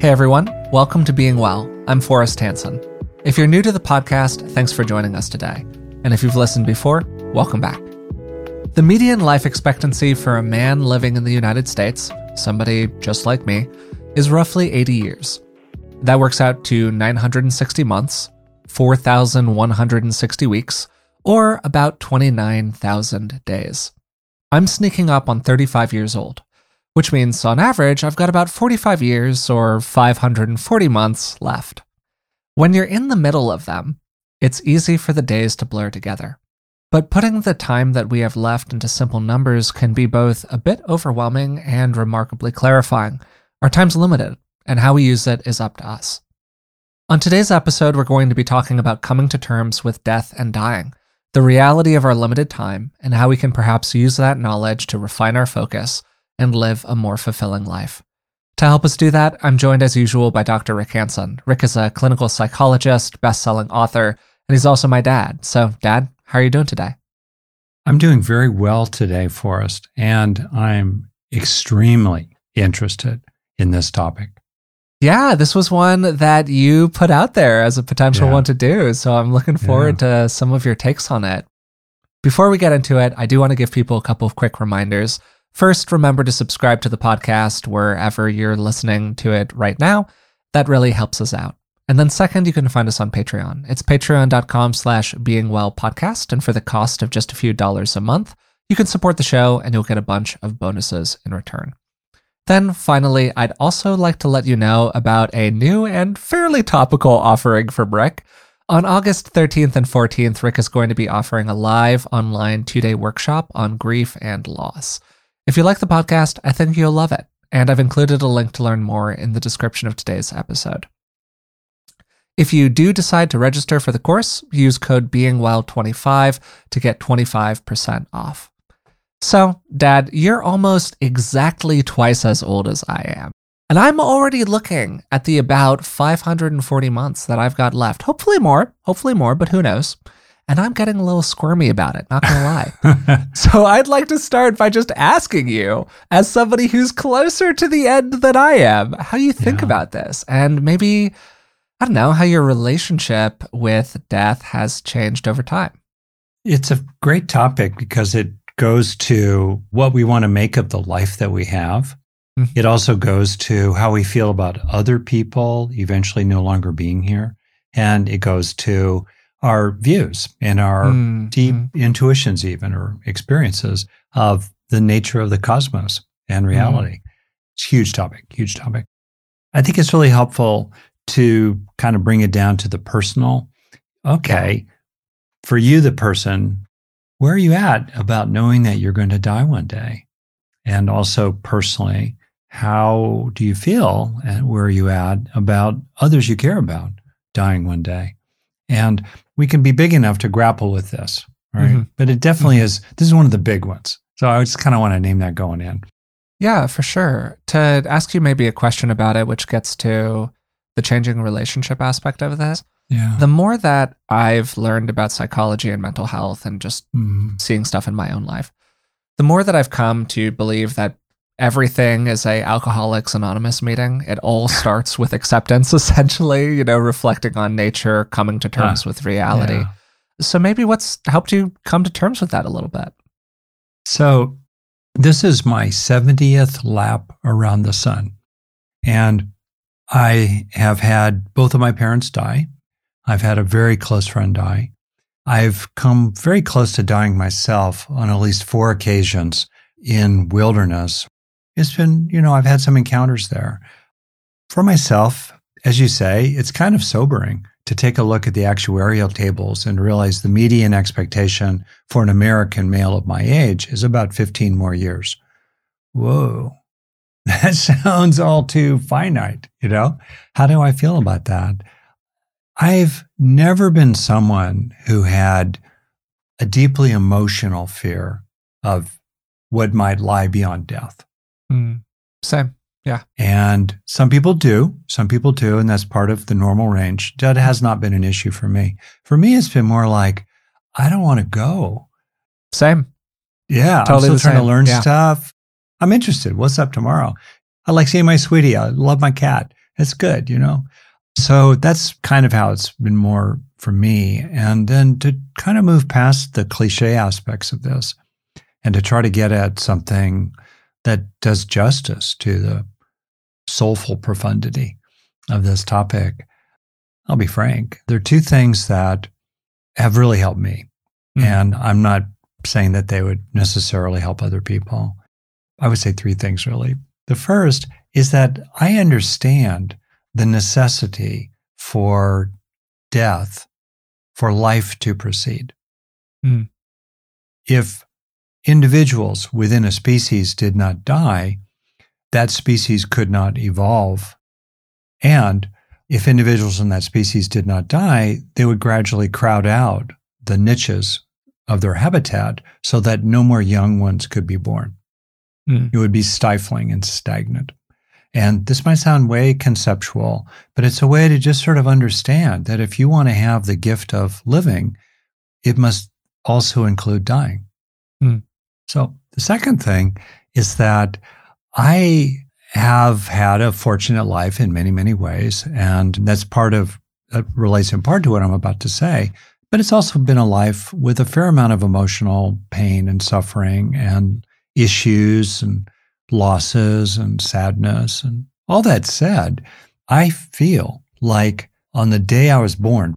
Hey everyone, welcome to Being Well. I'm Forrest Hanson. If you're new to the podcast, thanks for joining us today. And if you've listened before, welcome back. The median life expectancy for a man living in the United States, somebody just like me, is roughly 80 years. That works out to 960 months, 4,160 weeks, or about 29,000 days. I'm sneaking up on 35 years old which means on average, I've got about 45 years or 540 months left. When you're in the middle of them, it's easy for the days to blur together. But putting the time that we have left into simple numbers can be both a bit overwhelming and remarkably clarifying. Our time's limited, and how we use it is up to us. On today's episode, we're going to be talking about coming to terms with death and dying, the reality of our limited time, and how we can perhaps use that knowledge to refine our focus and live a more fulfilling life. To help us do that, I'm joined as usual by Dr. Rick Hanson. Rick is a clinical psychologist, best-selling author, and he's also my dad. So, Dad, how are you doing today? I'm doing very well today, Forrest, and I'm extremely interested in this topic. Yeah, this was one that you put out there as a potential yeah. one to do. So I'm looking forward yeah. to some of your takes on it. Before we get into it, I do want to give people a couple of quick reminders. First, remember to subscribe to the podcast wherever you're listening to it right now. That really helps us out. And then second, you can find us on Patreon. It's patreon.com slash beingwellpodcast. And for the cost of just a few dollars a month, you can support the show and you'll get a bunch of bonuses in return. Then finally, I'd also like to let you know about a new and fairly topical offering from Rick. On August 13th and 14th, Rick is going to be offering a live online two day workshop on grief and loss. If you like the podcast, I think you'll love it, and I've included a link to learn more in the description of today's episode. If you do decide to register for the course, use code BeingWell25 to get 25% off. So, Dad, you're almost exactly twice as old as I am. And I'm already looking at the about 540 months that I've got left. Hopefully more, hopefully more, but who knows? And I'm getting a little squirmy about it, not gonna lie. so I'd like to start by just asking you, as somebody who's closer to the end than I am, how you think yeah. about this? And maybe, I don't know, how your relationship with death has changed over time. It's a great topic because it goes to what we want to make of the life that we have. Mm-hmm. It also goes to how we feel about other people eventually no longer being here. And it goes to our views and our mm-hmm. deep intuitions, even or experiences of the nature of the cosmos and mm-hmm. reality. Mm. It's a huge topic, huge topic. I think it's really helpful to kind of bring it down to the personal. Okay, for you, the person, where are you at about knowing that you're going to die one day? And also personally, how do you feel and where are you at about others you care about dying one day? And we can be big enough to grapple with this, right? Mm-hmm. But it definitely mm-hmm. is, this is one of the big ones. So I just kind of want to name that going in. Yeah, for sure. To ask you maybe a question about it, which gets to the changing relationship aspect of this. Yeah. The more that I've learned about psychology and mental health and just mm-hmm. seeing stuff in my own life, the more that I've come to believe that everything is a alcoholics anonymous meeting. It all starts with acceptance essentially you know reflecting on nature coming to terms uh, with reality. Yeah. so maybe what's helped you come to terms with that a little bit? So this is my 70th lap around the sun and i have had both of my parents die. I've had a very close friend die. I've come very close to dying myself on at least four occasions in wilderness it's been, you know, I've had some encounters there. For myself, as you say, it's kind of sobering to take a look at the actuarial tables and realize the median expectation for an American male of my age is about 15 more years. Whoa, that sounds all too finite, you know? How do I feel about that? I've never been someone who had a deeply emotional fear of what might lie beyond death. Mm, same. Yeah. And some people do. Some people do. And that's part of the normal range. That has not been an issue for me. For me, it's been more like, I don't want to go. Same. Yeah. Totally I'm still trying to learn yeah. stuff. I'm interested. What's up tomorrow? I like seeing my sweetie. I love my cat. It's good, you know? So that's kind of how it's been more for me. And then to kind of move past the cliche aspects of this and to try to get at something that does justice to the soulful profundity of this topic. I'll be frank, there are two things that have really helped me. Mm-hmm. And I'm not saying that they would necessarily help other people. I would say three things really. The first is that I understand the necessity for death for life to proceed. Mm. If individuals within a species did not die, that species could not evolve. And if individuals in that species did not die, they would gradually crowd out the niches of their habitat so that no more young ones could be born. Mm. It would be stifling and stagnant. And this might sound way conceptual, but it's a way to just sort of understand that if you want to have the gift of living, it must also include dying. Mm. So the second thing is that I have had a fortunate life in many, many ways. And that's part of, that relates in part to what I'm about to say. But it's also been a life with a fair amount of emotional pain and suffering and issues and losses and sadness. And all that said, I feel like on the day I was born,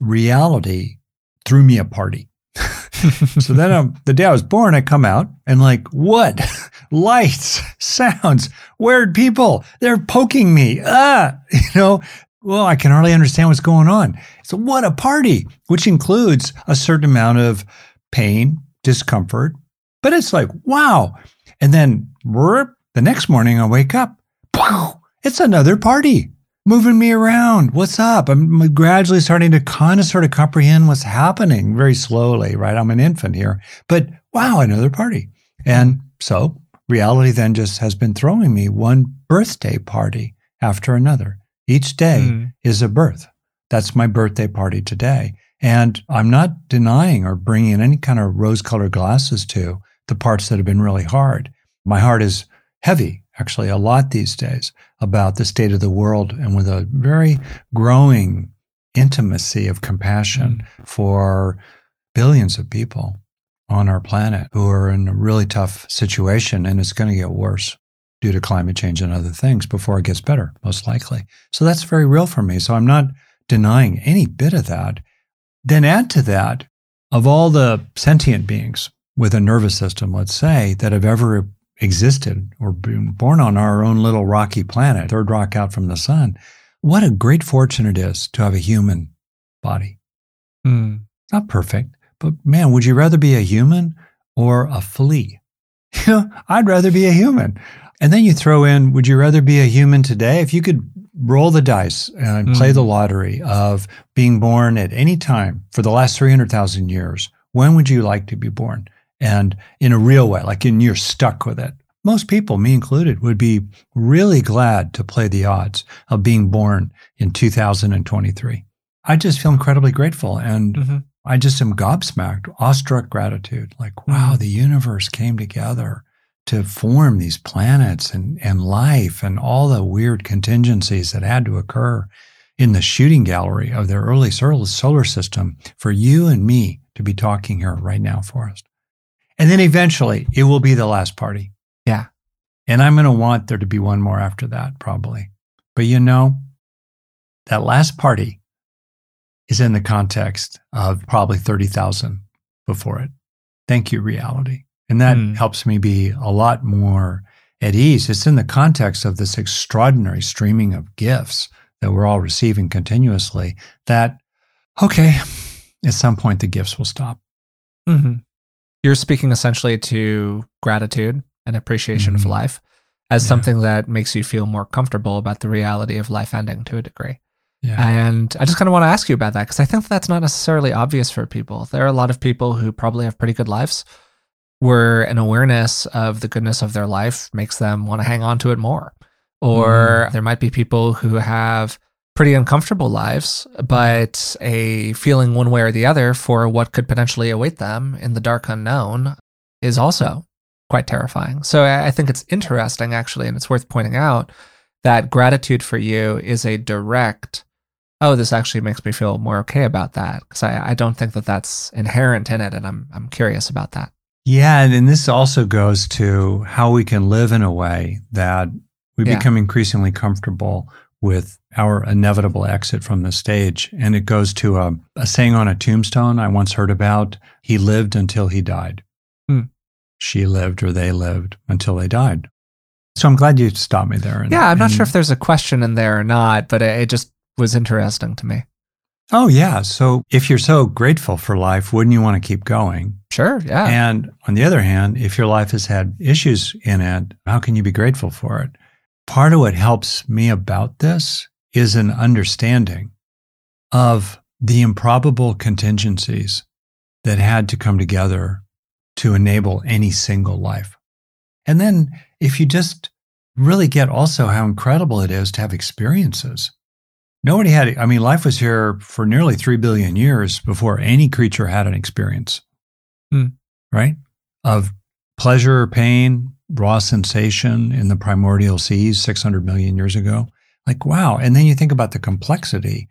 reality threw me a party. so then um, the day I was born, I come out and like, what? Lights, sounds, weird people. They're poking me. Ah, you know, well, I can hardly understand what's going on. So what a party, which includes a certain amount of pain, discomfort, but it's like, wow. And then the next morning I wake up, it's another party moving me around. What's up? I'm gradually starting to kind of sort of comprehend what's happening very slowly, right? I'm an infant here, but wow, another party. And so reality then just has been throwing me one birthday party after another. Each day mm. is a birth. That's my birthday party today. And I'm not denying or bringing any kind of rose colored glasses to the parts that have been really hard. My heart is heavy actually a lot these days about the state of the world and with a very growing intimacy of compassion mm. for billions of people on our planet who are in a really tough situation and it's going to get worse due to climate change and other things before it gets better, most likely. So that's very real for me. So I'm not denying any bit of that. Then add to that, of all the sentient beings with a nervous system, let's say, that have ever existed or been born on our own little rocky planet, third rock out from the sun, what a great fortune it is to have a human body. Mm. Not perfect, but man, would you rather be a human or a flea? You know, I'd rather be a human. And then you throw in, would you rather be a human today? If you could roll the dice and mm. play the lottery of being born at any time for the last 300,000 years, when would you like to be born? And in a real way, like in you're stuck with it. Most people, me included, would be really glad to play the odds of being born in 2023. I just feel incredibly grateful and mm-hmm. I just am gobsmacked, awestruck gratitude. Like, wow, mm-hmm. the universe came together to form these planets and, and life and all the weird contingencies that had to occur in the shooting gallery of their early solar system for you and me to be talking here right now, Forrest. And then eventually it will be the last party. Yeah. And I'm going to want there to be one more after that, probably. But you know, that last party is in the context of probably 30,000 before it. Thank you, reality. And that mm. helps me be a lot more at ease. It's in the context of this extraordinary streaming of gifts that we're all receiving continuously that, okay, at some point the gifts will stop. Mm-hmm you're speaking essentially to gratitude and appreciation mm-hmm. of life as yeah. something that makes you feel more comfortable about the reality of life ending to a degree. Yeah. And I just kind of want to ask you about that because I think that's not necessarily obvious for people. There are a lot of people who probably have pretty good lives where an awareness of the goodness of their life makes them want to hang on to it more. Or mm. there might be people who have pretty uncomfortable lives, but a feeling one way or the other for what could potentially await them in the dark unknown is also quite terrifying. So I think it's interesting, actually, and it's worth pointing out that gratitude for you is a direct, oh, this actually makes me feel more okay about that. Because I, I don't think that that's inherent in it. And I'm, I'm curious about that. Yeah. And this also goes to how we can live in a way that we yeah. become increasingly comfortable with our inevitable exit from the stage. And it goes to a, a saying on a tombstone I once heard about he lived until he died. Hmm. She lived or they lived until they died. So I'm glad you stopped me there. And, yeah, I'm not sure if there's a question in there or not, but it, it just was interesting to me. Oh, yeah. So if you're so grateful for life, wouldn't you want to keep going? Sure. Yeah. And on the other hand, if your life has had issues in it, how can you be grateful for it? Part of what helps me about this is an understanding of the improbable contingencies that had to come together to enable any single life. And then if you just really get also how incredible it is to have experiences. Nobody had, I mean, life was here for nearly 3 billion years before any creature had an experience, hmm. right? Of pleasure or pain, raw sensation in the primordial seas 600 million years ago. Like, wow. And then you think about the complexity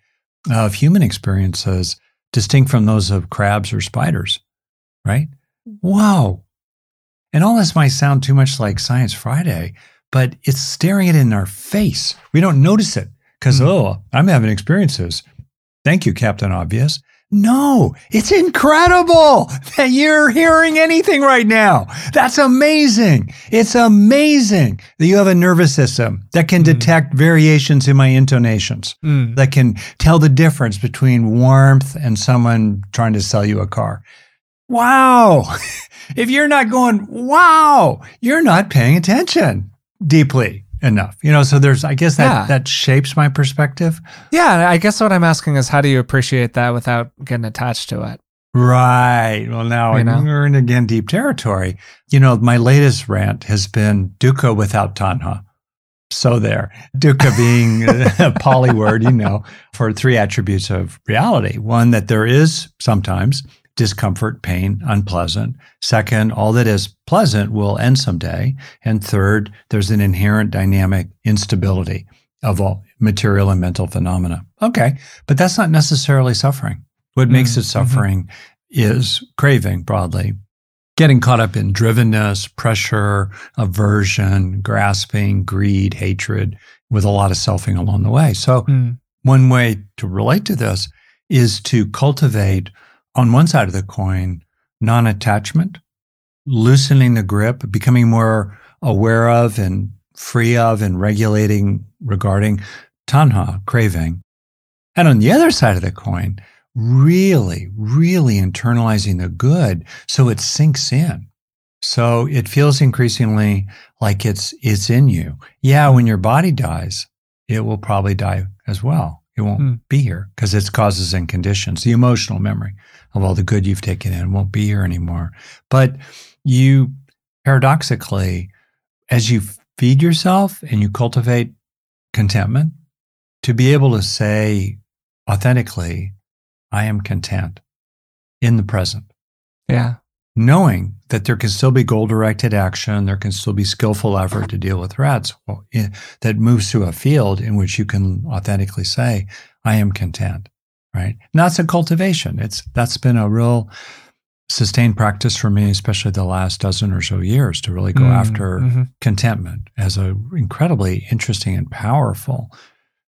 of human experiences distinct from those of crabs or spiders, right? Wow. And all this might sound too much like Science Friday, but it's staring it in our face. We don't notice it because, mm-hmm. oh, I'm having experiences. Thank you, Captain Obvious. No, it's incredible that you're hearing anything right now. That's amazing. It's amazing that you have a nervous system that can mm. detect variations in my intonations, mm. that can tell the difference between warmth and someone trying to sell you a car. Wow. if you're not going, wow, you're not paying attention deeply enough. You know, so there's I guess that yeah. that shapes my perspective. Yeah, I guess what I'm asking is how do you appreciate that without getting attached to it? Right. Well, now you know? we're in again deep territory. You know, my latest rant has been dukkha without tanha. So there, dukkha being a Pali word, you know, for three attributes of reality. One that there is sometimes discomfort, pain, unpleasant. Second, all that is pleasant will end someday. And third, there's an inherent dynamic instability of all material and mental phenomena. Okay, but that's not necessarily suffering. What makes mm-hmm. it suffering mm-hmm. is craving broadly, getting caught up in drivenness, pressure, aversion, grasping, greed, hatred, with a lot of selfing along the way. So, mm. one way to relate to this is to cultivate on one side of the coin, non attachment, loosening the grip, becoming more aware of and free of and regulating regarding tanha, craving. And on the other side of the coin, really, really internalizing the good so it sinks in. So it feels increasingly like it's it's in you. Yeah, when your body dies, it will probably die as well. It won't mm. be here because it's causes and conditions. The emotional memory of all the good you've taken in won't be here anymore. But you paradoxically, as you feed yourself and you cultivate contentment, to be able to say authentically, I am content in the present. Yeah. Knowing that there can still be goal directed action, there can still be skillful effort to deal with threats eh, that moves to a field in which you can authentically say, I am content right? And that's a cultivation. It's that's been a real sustained practice for me, especially the last dozen or so years, to really go mm, after mm-hmm. contentment as an incredibly interesting and powerful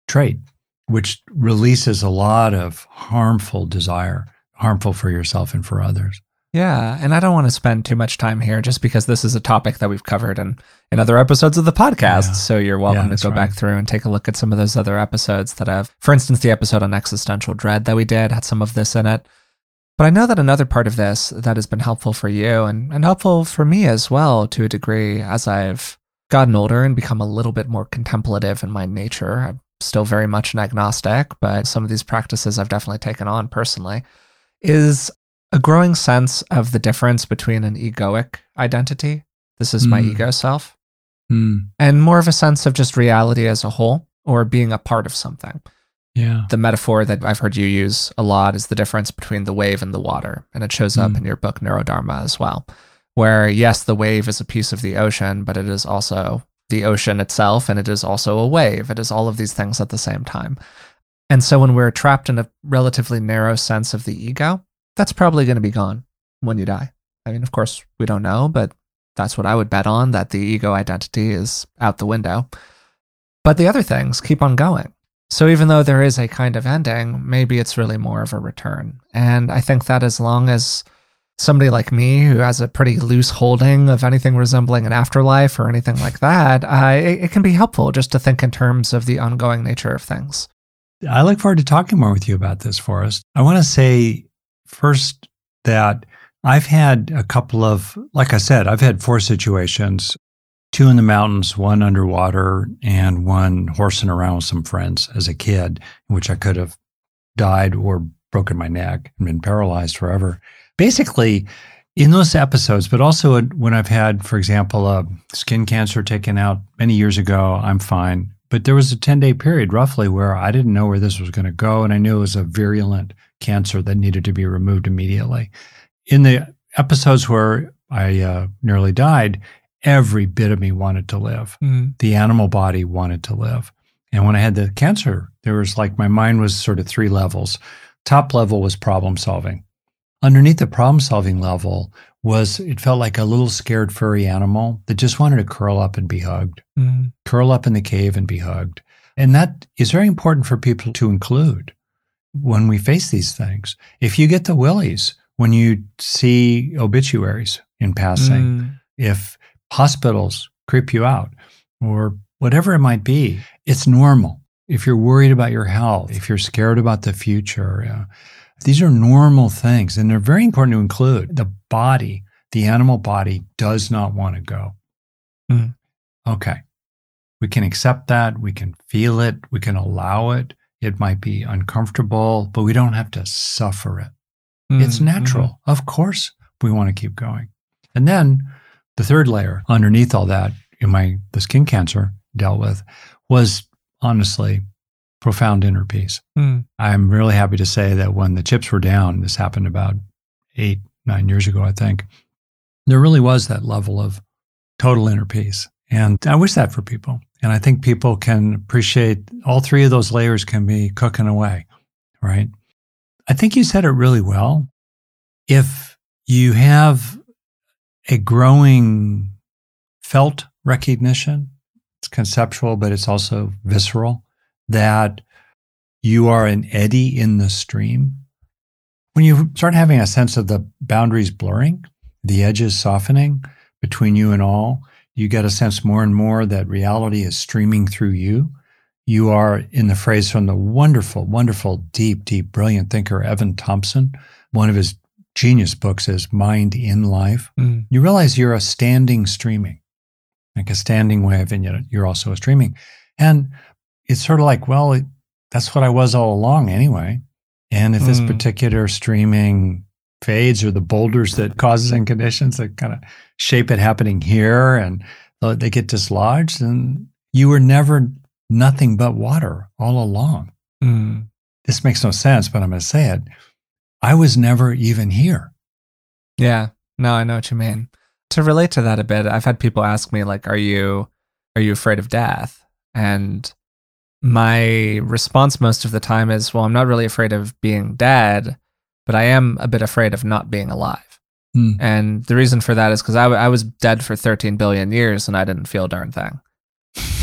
trait, which releases a lot of harmful desire, harmful for yourself and for others. Yeah, and I don't want to spend too much time here just because this is a topic that we've covered in, in other episodes of the podcast. Yeah. So you're welcome yeah, to go right. back through and take a look at some of those other episodes that have, for instance, the episode on existential dread that we did had some of this in it. But I know that another part of this that has been helpful for you and, and helpful for me as well to a degree as I've gotten older and become a little bit more contemplative in my nature. I'm still very much an agnostic, but some of these practices I've definitely taken on personally is a growing sense of the difference between an egoic identity, this is mm. my hmm. ego self, mm. and more of a sense of just reality as a whole or being a part of something. Yeah. The metaphor that I've heard you use a lot is the difference between the wave and the water. And it shows up mm. in your book, Neurodharma, as well, where yes, the wave is a piece of the ocean, but it is also the ocean itself, and it is also a wave. It is all of these things at the same time. And so when we're trapped in a relatively narrow sense of the ego, that's probably going to be gone when you die. I mean, of course, we don't know, but that's what I would bet on that the ego identity is out the window. But the other things keep on going. So even though there is a kind of ending, maybe it's really more of a return. And I think that as long as somebody like me who has a pretty loose holding of anything resembling an afterlife or anything like that, uh, it, it can be helpful just to think in terms of the ongoing nature of things. I look forward to talking more with you about this, Forrest. I want to say first that I've had a couple of, like I said, I've had four situations two in the mountains, one underwater, and one horsing around with some friends as a kid, in which I could have died or broken my neck and been paralyzed forever. Basically, in those episodes, but also when I've had, for example, a skin cancer taken out many years ago, I'm fine. But there was a 10 day period roughly where I didn't know where this was going to go. And I knew it was a virulent cancer that needed to be removed immediately. In the episodes where I uh, nearly died, every bit of me wanted to live. Mm. The animal body wanted to live. And when I had the cancer, there was like my mind was sort of three levels. Top level was problem solving. Underneath the problem solving level was it felt like a little scared furry animal that just wanted to curl up and be hugged, mm. curl up in the cave and be hugged. And that is very important for people to include when we face these things. If you get the willies when you see obituaries in passing, mm. if hospitals creep you out or whatever it might be. It's normal. If you're worried about your health, if you're scared about the future, uh, these are normal things and they're very important to include. The body, the animal body does not want to go. Mm. Okay. We can accept that. We can feel it. We can allow it. It might be uncomfortable, but we don't have to suffer it. Mm. It's natural. Mm-hmm. Of course, we want to keep going. And then the third layer underneath all that in my the skin cancer dealt with was honestly profound inner peace. Mm. I'm really happy to say that when the chips were down, this happened about eight, nine years ago, I think, there really was that level of total inner peace. And I wish that for people. And I think people can appreciate all three of those layers can be cooking away, right? I think you said it really well. If you have a growing felt recognition. It's conceptual, but it's also visceral that you are an eddy in the stream. When you start having a sense of the boundaries blurring, the edges softening between you and all, you get a sense more and more that reality is streaming through you. You are, in the phrase from the wonderful, wonderful, deep, deep, brilliant thinker, Evan Thompson, one of his genius books is Mind in Life, mm. you realize you're a standing streaming, like a standing wave, and yet you're also a streaming. And it's sort of like, well, it, that's what I was all along anyway. And if mm. this particular streaming fades or the boulders that causes and conditions that kind of shape it happening here and they get dislodged, and you were never nothing but water all along. Mm. This makes no sense, but I'm going to say it I was never even here. Yeah. No, I know what you mean. To relate to that a bit, I've had people ask me like, "Are you are you afraid of death?" And my response most of the time is, "Well, I'm not really afraid of being dead, but I am a bit afraid of not being alive." Mm. And the reason for that is because I, w- I was dead for 13 billion years and I didn't feel a darn thing.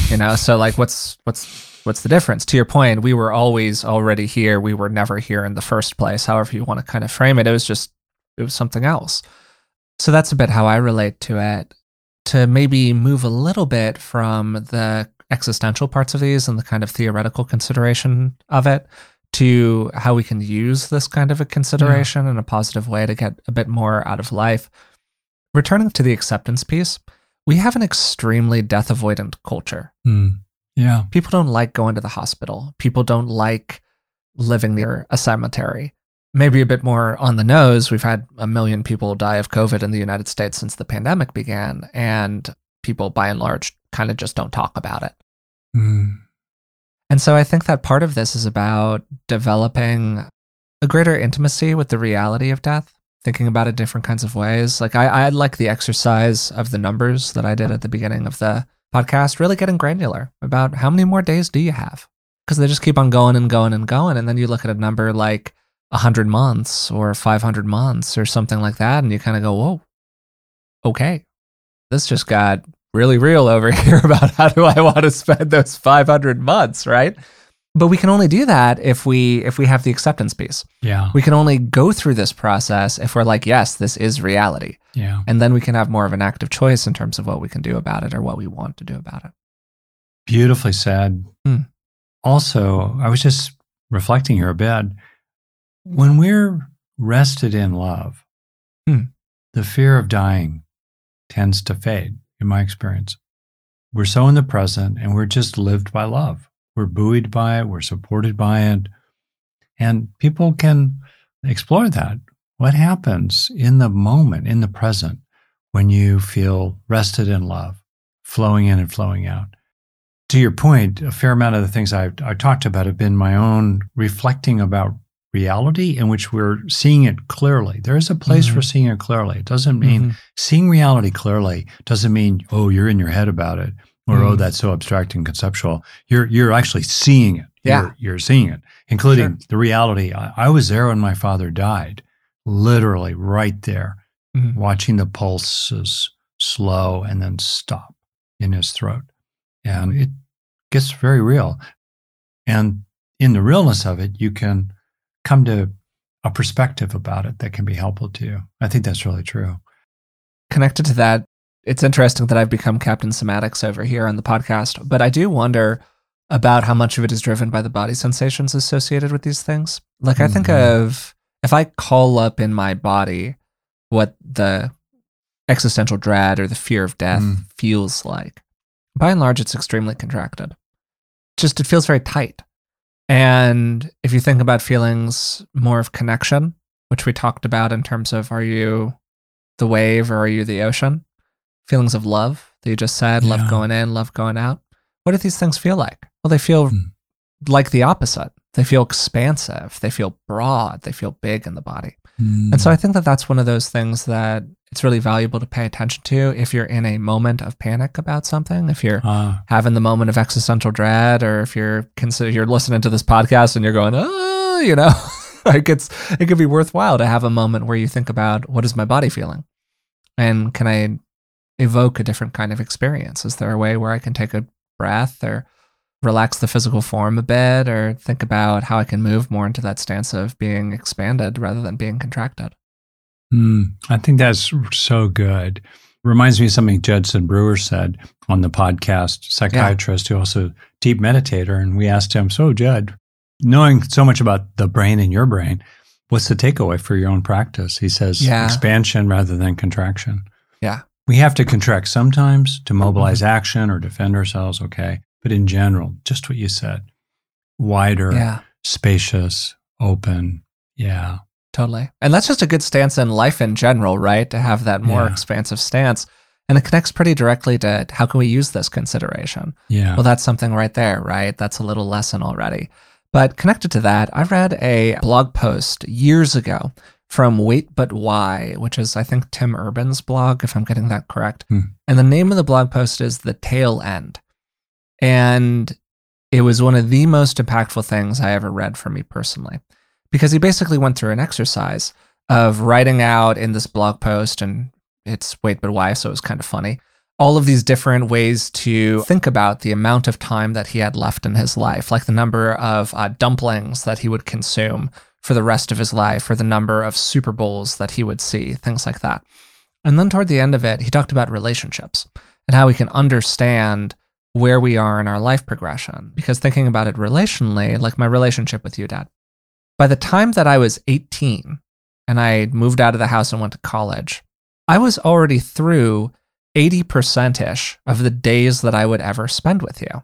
You know, so like, what's what's what's the difference? To your point, we were always already here. We were never here in the first place. However you want to kind of frame it, it was just it was something else. So that's a bit how I relate to it. To maybe move a little bit from the existential parts of these and the kind of theoretical consideration of it to how we can use this kind of a consideration yeah. in a positive way to get a bit more out of life. Returning to the acceptance piece, we have an extremely death avoidant culture. Mm. Yeah. People don't like going to the hospital. People don't like living near a cemetery. Maybe a bit more on the nose. We've had a million people die of COVID in the United States since the pandemic began, and people by and large kind of just don't talk about it. Mm. And so I think that part of this is about developing a greater intimacy with the reality of death, thinking about it different kinds of ways. Like I, I like the exercise of the numbers that I did at the beginning of the podcast, really getting granular about how many more days do you have? Because they just keep on going and going and going. And then you look at a number like 100 months or 500 months or something like that, and you kind of go, whoa, okay, this just got really real over here about how do I want to spend those 500 months, right? But we can only do that if we if we have the acceptance piece. Yeah. We can only go through this process if we're like, yes, this is reality. Yeah. And then we can have more of an active choice in terms of what we can do about it or what we want to do about it. Beautifully said. Hmm. Also, I was just reflecting here a bit. When we're rested in love, Hmm. the fear of dying tends to fade, in my experience. We're so in the present and we're just lived by love. We're buoyed by it, we're supported by it. And people can explore that. What happens in the moment, in the present, when you feel rested in love, flowing in and flowing out? To your point, a fair amount of the things I've, I talked about have been my own reflecting about reality in which we're seeing it clearly. There is a place Mhm. for seeing it clearly. It doesn't mean Mhm. seeing reality clearly doesn't mean oh you're in your head about it or oh Mm. that's so abstract and conceptual. You're you're actually seeing it. Yeah. You're, you're seeing it, including Sure. the reality. I, I was there when my father died, literally right there, Mhm. watching the pulses slow and then stop in his throat, and it gets very real. And in the realness of it, you can come to a perspective about it that can be helpful to you. I think that's really true. Connected to that, it's interesting that I've become Captain Somatics over here on the podcast, but I do wonder about how much of it is driven by the body sensations associated with these things. Like, I think Mhm. of if I call up in my body what the existential dread or the fear of death Mm. feels like, by and large, it's extremely contracted. Just it feels very tight. And if you think about feelings more of connection, which we talked about in terms of are you the wave or are you the ocean? Feelings of love that you just said, love going in, love going out. What do these things feel like? Well, they feel Hmm. like the opposite. They feel expansive. They feel broad. They feel big in the body. Mm. And so I think that that's one of those things that it's really valuable to pay attention to if you're in a moment of panic about something, if you're Ah, having the moment of existential dread, or if you're consider you're listening to this podcast and you're going, oh, you know, like it's it could be worthwhile to have a moment where you think about what is my body feeling, and can I evoke a different kind of experience? Is there a way where I can take a breath or relax the physical form a bit, or think about how I can move more into that stance of being expanded rather than being contracted? Mm, I think that's so good. Reminds me of something Judson Brewer said on the podcast, psychiatrist who also deep meditator. And we asked him, So, Judd, knowing so much about the brain and your brain, what's the takeaway for your own practice? He says, Yeah. expansion rather than contraction. Yeah. We have to contract sometimes to mobilize action or defend ourselves, okay. But in general, just what you said wider, Yeah. spacious, open. Yeah. Totally. And that's just a good stance in life in general, right? To have that more Yeah. expansive stance. And it connects pretty directly to how can we use this consideration? Yeah. Well, that's something right there, right? That's a little lesson already. But connected to that, I read a blog post years ago from Wait But Why, which is, I think, Tim Urban's blog, if I'm getting that correct. Hmm. And the name of the blog post is The Tail End. And it was one of the most impactful things I ever read for me personally, because he basically went through an exercise of writing out in this blog post, and it's Wait But Why, so it was kind of funny all of these different ways to think about the amount of time that he had left in his life, like the number of uh, dumplings that he would consume for the rest of his life, or the number of Super Bowls that he would see, things like that. And then toward the end of it, he talked about relationships and how we can understand where we are in our life progression. Because thinking about it relationally, like my relationship with you, Dad, by the time that I was 18 and I moved out of the house and went to college, I was already through 80% ish of the days that I would ever spend with you.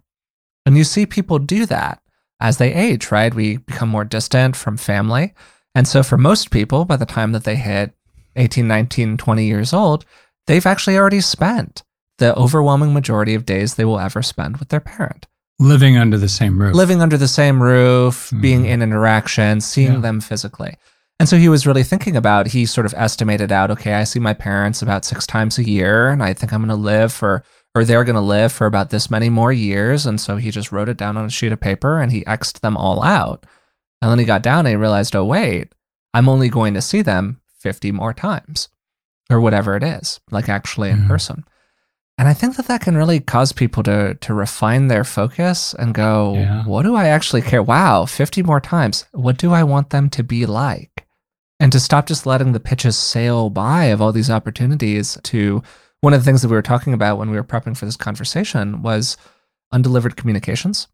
And you see people do that as they age, right? We become more distant from family. And so for most people, by the time that they hit 18, 19, 20 years old, they've actually already spent the overwhelming majority of days they will ever spend with their parent. Living under the same roof. Living under the same roof, being Mhm. in interaction, seeing Yeah. them physically. And so he was really thinking about, he sort of estimated out, okay, I see my parents about six times a year, and I think I'm going to live for or they're going to live for about this many more years. And so he just wrote it down on a sheet of paper and he X'd them all out. And then he got down and he realized, oh, wait, I'm only going to see them 50 more times or whatever it is, like actually in mm-hmm. person. And I think that that can really cause people to to refine their focus and go, yeah. what do I actually care? Wow, 50 more times. What do I want them to be like? And to stop just letting the pitches sail by of all these opportunities to one of the things that we were talking about when we were prepping for this conversation was undelivered communications.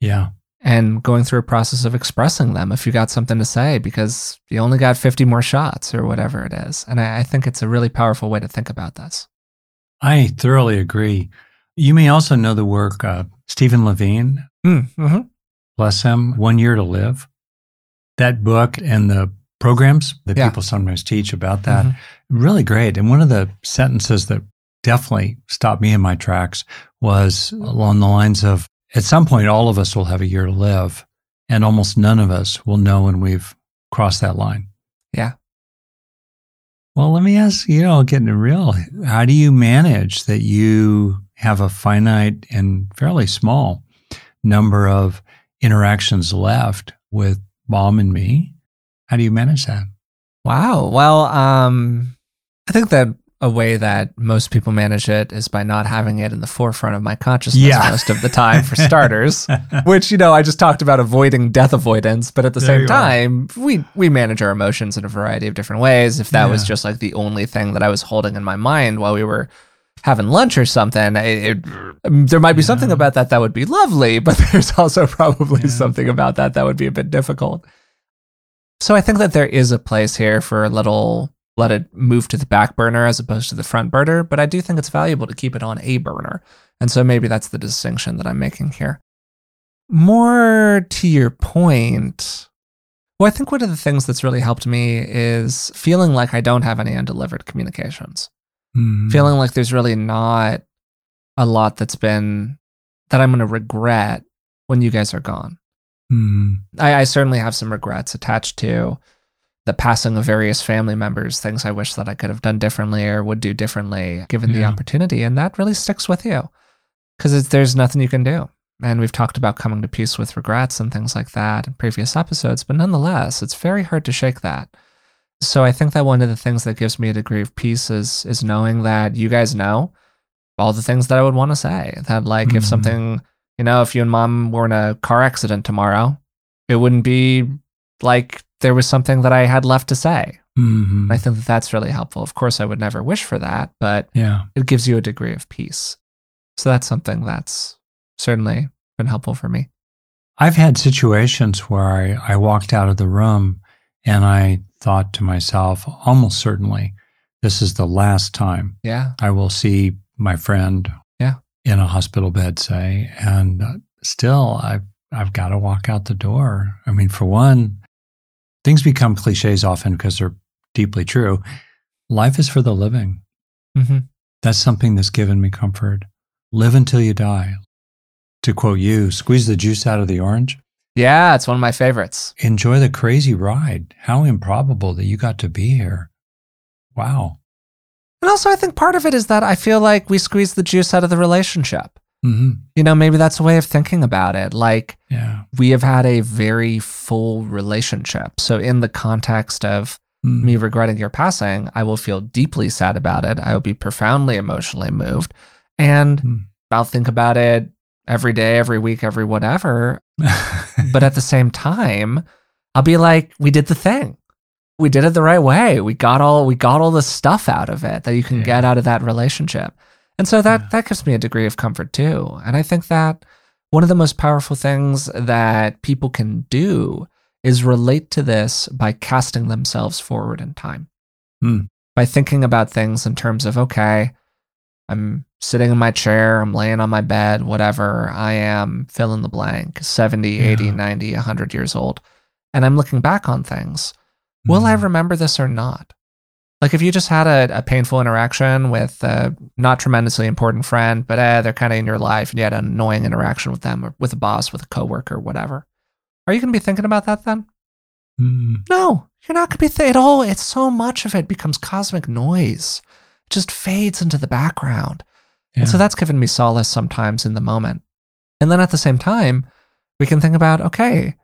Yeah. And going through a process of expressing them if you got something to say because you only got 50 more shots or whatever it is. And I, I think it's a really powerful way to think about this. I thoroughly agree. You may also know the work of Stephen Levine. Mm, mm-hmm. Bless him. One Year to Live. That book and the programs that yeah. people sometimes teach about that, mm-hmm. really great. And one of the sentences that definitely stopped me in my tracks was along the lines of at some point, all of us will have a year to live, and almost none of us will know when we've crossed that line. Yeah. Well, let me ask, you know, getting real, how do you manage that you have a finite and fairly small number of interactions left with mom and me? How do you manage that? Wow. Well, um, I think that a way that most people manage it is by not having it in the forefront of my consciousness yeah. most of the time, for starters. which you know, I just talked about avoiding death avoidance, but at the there same time, are. we we manage our emotions in a variety of different ways. If that yeah. was just like the only thing that I was holding in my mind while we were having lunch or something, it, it, there might be yeah. something about that that would be lovely, but there's also probably something about that that would be a bit difficult. So I think that there is a place here for a little let it move to the back burner as opposed to the front burner, but I do think it's valuable to keep it on a burner. And so maybe that's the distinction that I'm making here. More to your point, well, I think one of the things that's really helped me is feeling like I don't have any undelivered communications. Mm-hmm. Feeling like there's really not a lot that's been that I'm going to regret when you guys are gone. Mm-hmm. I, I certainly have some regrets attached to the passing of various family members, things I wish that I could have done differently or would do differently given yeah. the opportunity. And that really sticks with you because there's nothing you can do. And we've talked about coming to peace with regrets and things like that in previous episodes, but nonetheless, it's very hard to shake that. So I think that one of the things that gives me a degree of peace is is knowing that you guys know all the things that I would want to say. That like mm-hmm. if something, you know, if you and mom were in a car accident tomorrow, it wouldn't be like there was something that I had left to say. Mm-hmm. I think that that's really helpful. Of course, I would never wish for that, but yeah. it gives you a degree of peace. So that's something that's certainly been helpful for me. I've had situations where I, I walked out of the room and I thought to myself, almost certainly, this is the last time yeah. I will see my friend yeah. in a hospital bed, say. And still, I've, I've got to walk out the door. I mean, for one, things become cliches often because they're deeply true. Life is for the living. Mm-hmm. That's something that's given me comfort. Live until you die. To quote you, squeeze the juice out of the orange. Yeah, it's one of my favorites. Enjoy the crazy ride. How improbable that you got to be here. Wow. And also, I think part of it is that I feel like we squeeze the juice out of the relationship. Mm-hmm. You know, maybe that's a way of thinking about it. Like, yeah. we have had a very full relationship. So, in the context of mm. me regretting your passing, I will feel deeply sad about it. I will be profoundly emotionally moved. And mm. I'll think about it every day, every week, every whatever. but at the same time, I'll be like, we did the thing. We did it the right way. We got all we got all the stuff out of it that you can yeah. get out of that relationship. And so that yeah. that gives me a degree of comfort too. And I think that one of the most powerful things that people can do is relate to this by casting themselves forward in time. Mm. By thinking about things in terms of, okay, I'm sitting in my chair, I'm laying on my bed, whatever, I am fill in the blank, 70, yeah. 80, 90, 100 years old, and I'm looking back on things. Mm. Will I hmm. remember this or not? Like if you just had a, a painful interaction with a not tremendously important friend, but eh, they're kind of in your life and you had an annoying interaction with them or with a boss, with a coworker, whatever. Are you going to be thinking about that then? Mm. No, you're not going to be th- at all. It's so much of it becomes cosmic noise. It just fades into the background. Yeah. And so that's given me solace sometimes in the moment. And then at the same time, we can think about okay,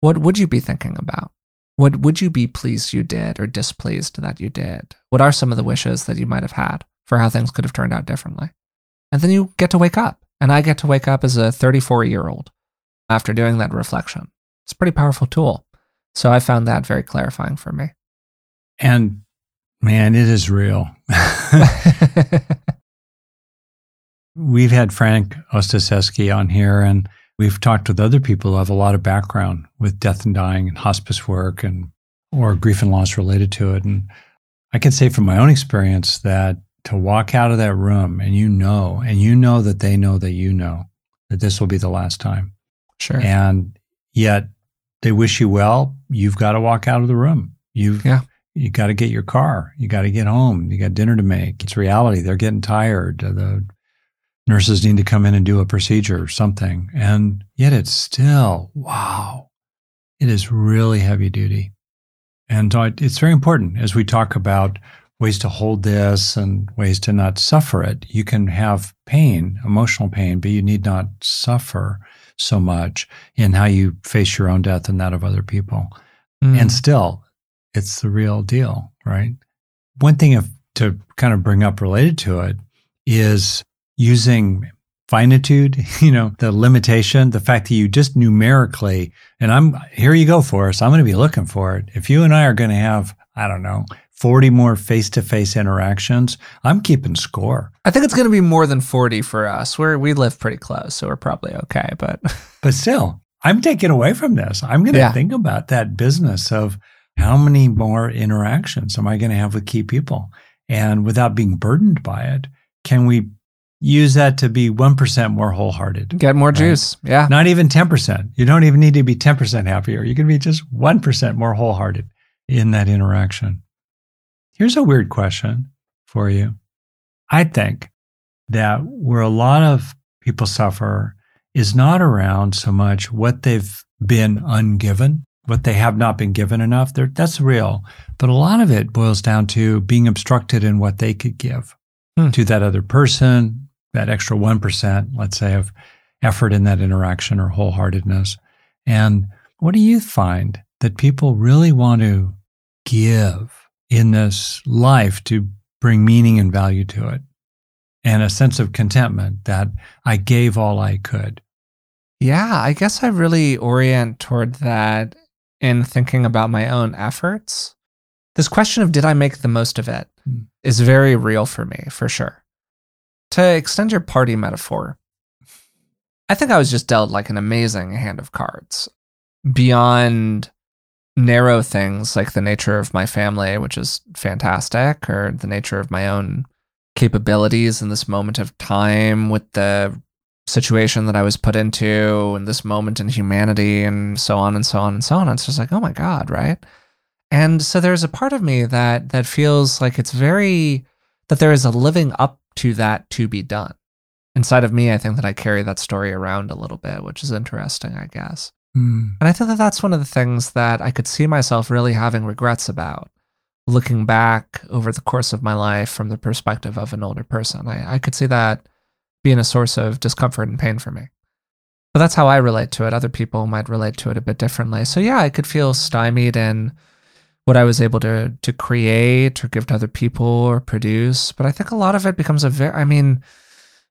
what would you be thinking about? What would you be pleased you did or displeased that you did? What are some of the wishes that you might have had for how things could have turned out differently? And then you get to wake up. And I get to wake up as a 34 year old after doing that reflection. It's a pretty powerful tool. So I found that very clarifying for me. And man, it is real. We've had Frank Ostaseski on here, and we've talked with other people who have a lot of background with death and dying and hospice work and or grief and loss related to it. And I can say from my own experience that to walk out of that room and you know, and you know that they know that you know that this will be the last time. Sure. And yet they wish you well. You've got to walk out of the room. You've yeah. You got to get your car. You got to get home. You got dinner to make. It's reality. They're getting tired. The nurses need to come in and do a procedure or something. And yet it's still, wow, it is really heavy duty. And it's very important as we talk about ways to hold this and ways to not suffer it. You can have pain, emotional pain, but you need not suffer so much in how you face your own death and that of other people. Mm. And still, it's the real deal, right? One thing of, to kind of bring up related to it is using finitude, you know, the limitation, the fact that you just numerically, and I'm here you go for us. I'm going to be looking for it. If you and I are going to have, I don't know, 40 more face to face interactions, I'm keeping score. I think it's going to be more than 40 for us. We're, we live pretty close, so we're probably okay. But, but still, I'm taking away from this. I'm going to yeah. think about that business of how many more interactions am I going to have with key people? And without being burdened by it, can we use that to be 1% more wholehearted? Get more right? juice. Yeah. Not even 10%. You don't even need to be 10% happier. You can be just 1% more wholehearted in that interaction. Here's a weird question for you. I think that where a lot of people suffer is not around so much what they've been ungiven, what they have not been given enough. They're, that's real. But a lot of it boils down to being obstructed in what they could give hmm. to that other person, that extra 1%, let's say, of effort in that interaction or wholeheartedness. And what do you find that people really want to give in this life to bring meaning and value to it and a sense of contentment that I gave all I could. Yeah, I guess I really orient toward that in thinking about my own efforts. This question of did I make the most of it mm. very real for me, for sure. To extend your party metaphor, I think I was just dealt like an amazing hand of cards beyond narrow things like the nature of my family, which is fantastic, or the nature of my own capabilities in this moment of time with the situation that I was put into and this moment in humanity and so on and so on and so on. It's just like, oh my God, right? And so there's a part of me that that feels like it's very that there is a living up to that to be done. Inside of me, I think that I carry that story around a little bit, which is interesting, I guess. Mm. And I think that that's one of the things that I could see myself really having regrets about, looking back over the course of my life from the perspective of an older person. I, I could see that being a source of discomfort and pain for me. But that's how I relate to it. Other people might relate to it a bit differently. So yeah, I could feel stymied in what I was able to to create or give to other people or produce. But I think a lot of it becomes a very I mean,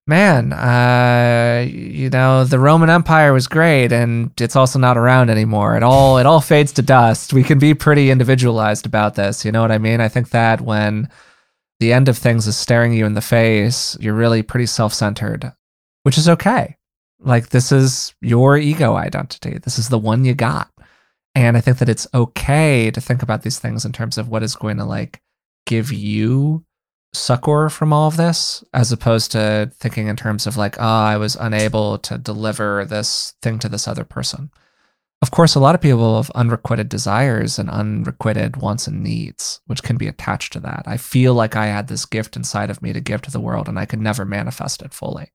man, uh, you know, the Roman Empire was great, and it's also not around anymore. It all it all fades to dust. We can be pretty individualized about this. You know what I mean? I think that when the end of things is staring you in the face, you're really pretty self-centered, which is okay. Like this is your ego identity. This is the one you got. And I think that it's okay to think about these things in terms of what is going to like give you succor from all of this as opposed to thinking in terms of like oh i was unable to deliver this thing to this other person. Of course a lot of people have unrequited desires and unrequited wants and needs which can be attached to that. I feel like i had this gift inside of me to give to the world and i could never manifest it fully.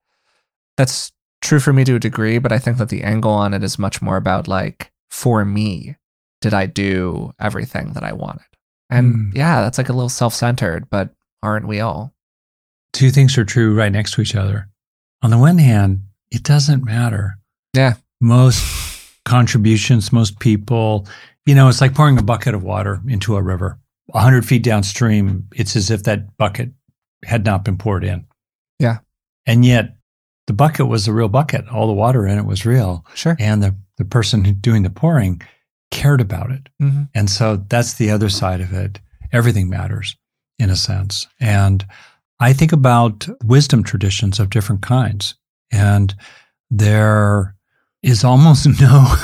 That's true for me to a degree but i think that the angle on it is much more about like for me did i do everything that i wanted and mm. yeah that's like a little self-centered but aren't we all? two things are true right next to each other. On the one hand, it doesn't matter. Yeah. Most contributions, most people, you know, it's like pouring a bucket of water into a river. 100 feet downstream, it's as if that bucket had not been poured in. Yeah. And yet the bucket was the real bucket. All the water in it was real. Sure. And the, the person doing the pouring cared about it. Mm-hmm. And so that's the other side of it. Everything matters in a sense. And I think about wisdom traditions of different kinds. And there is almost no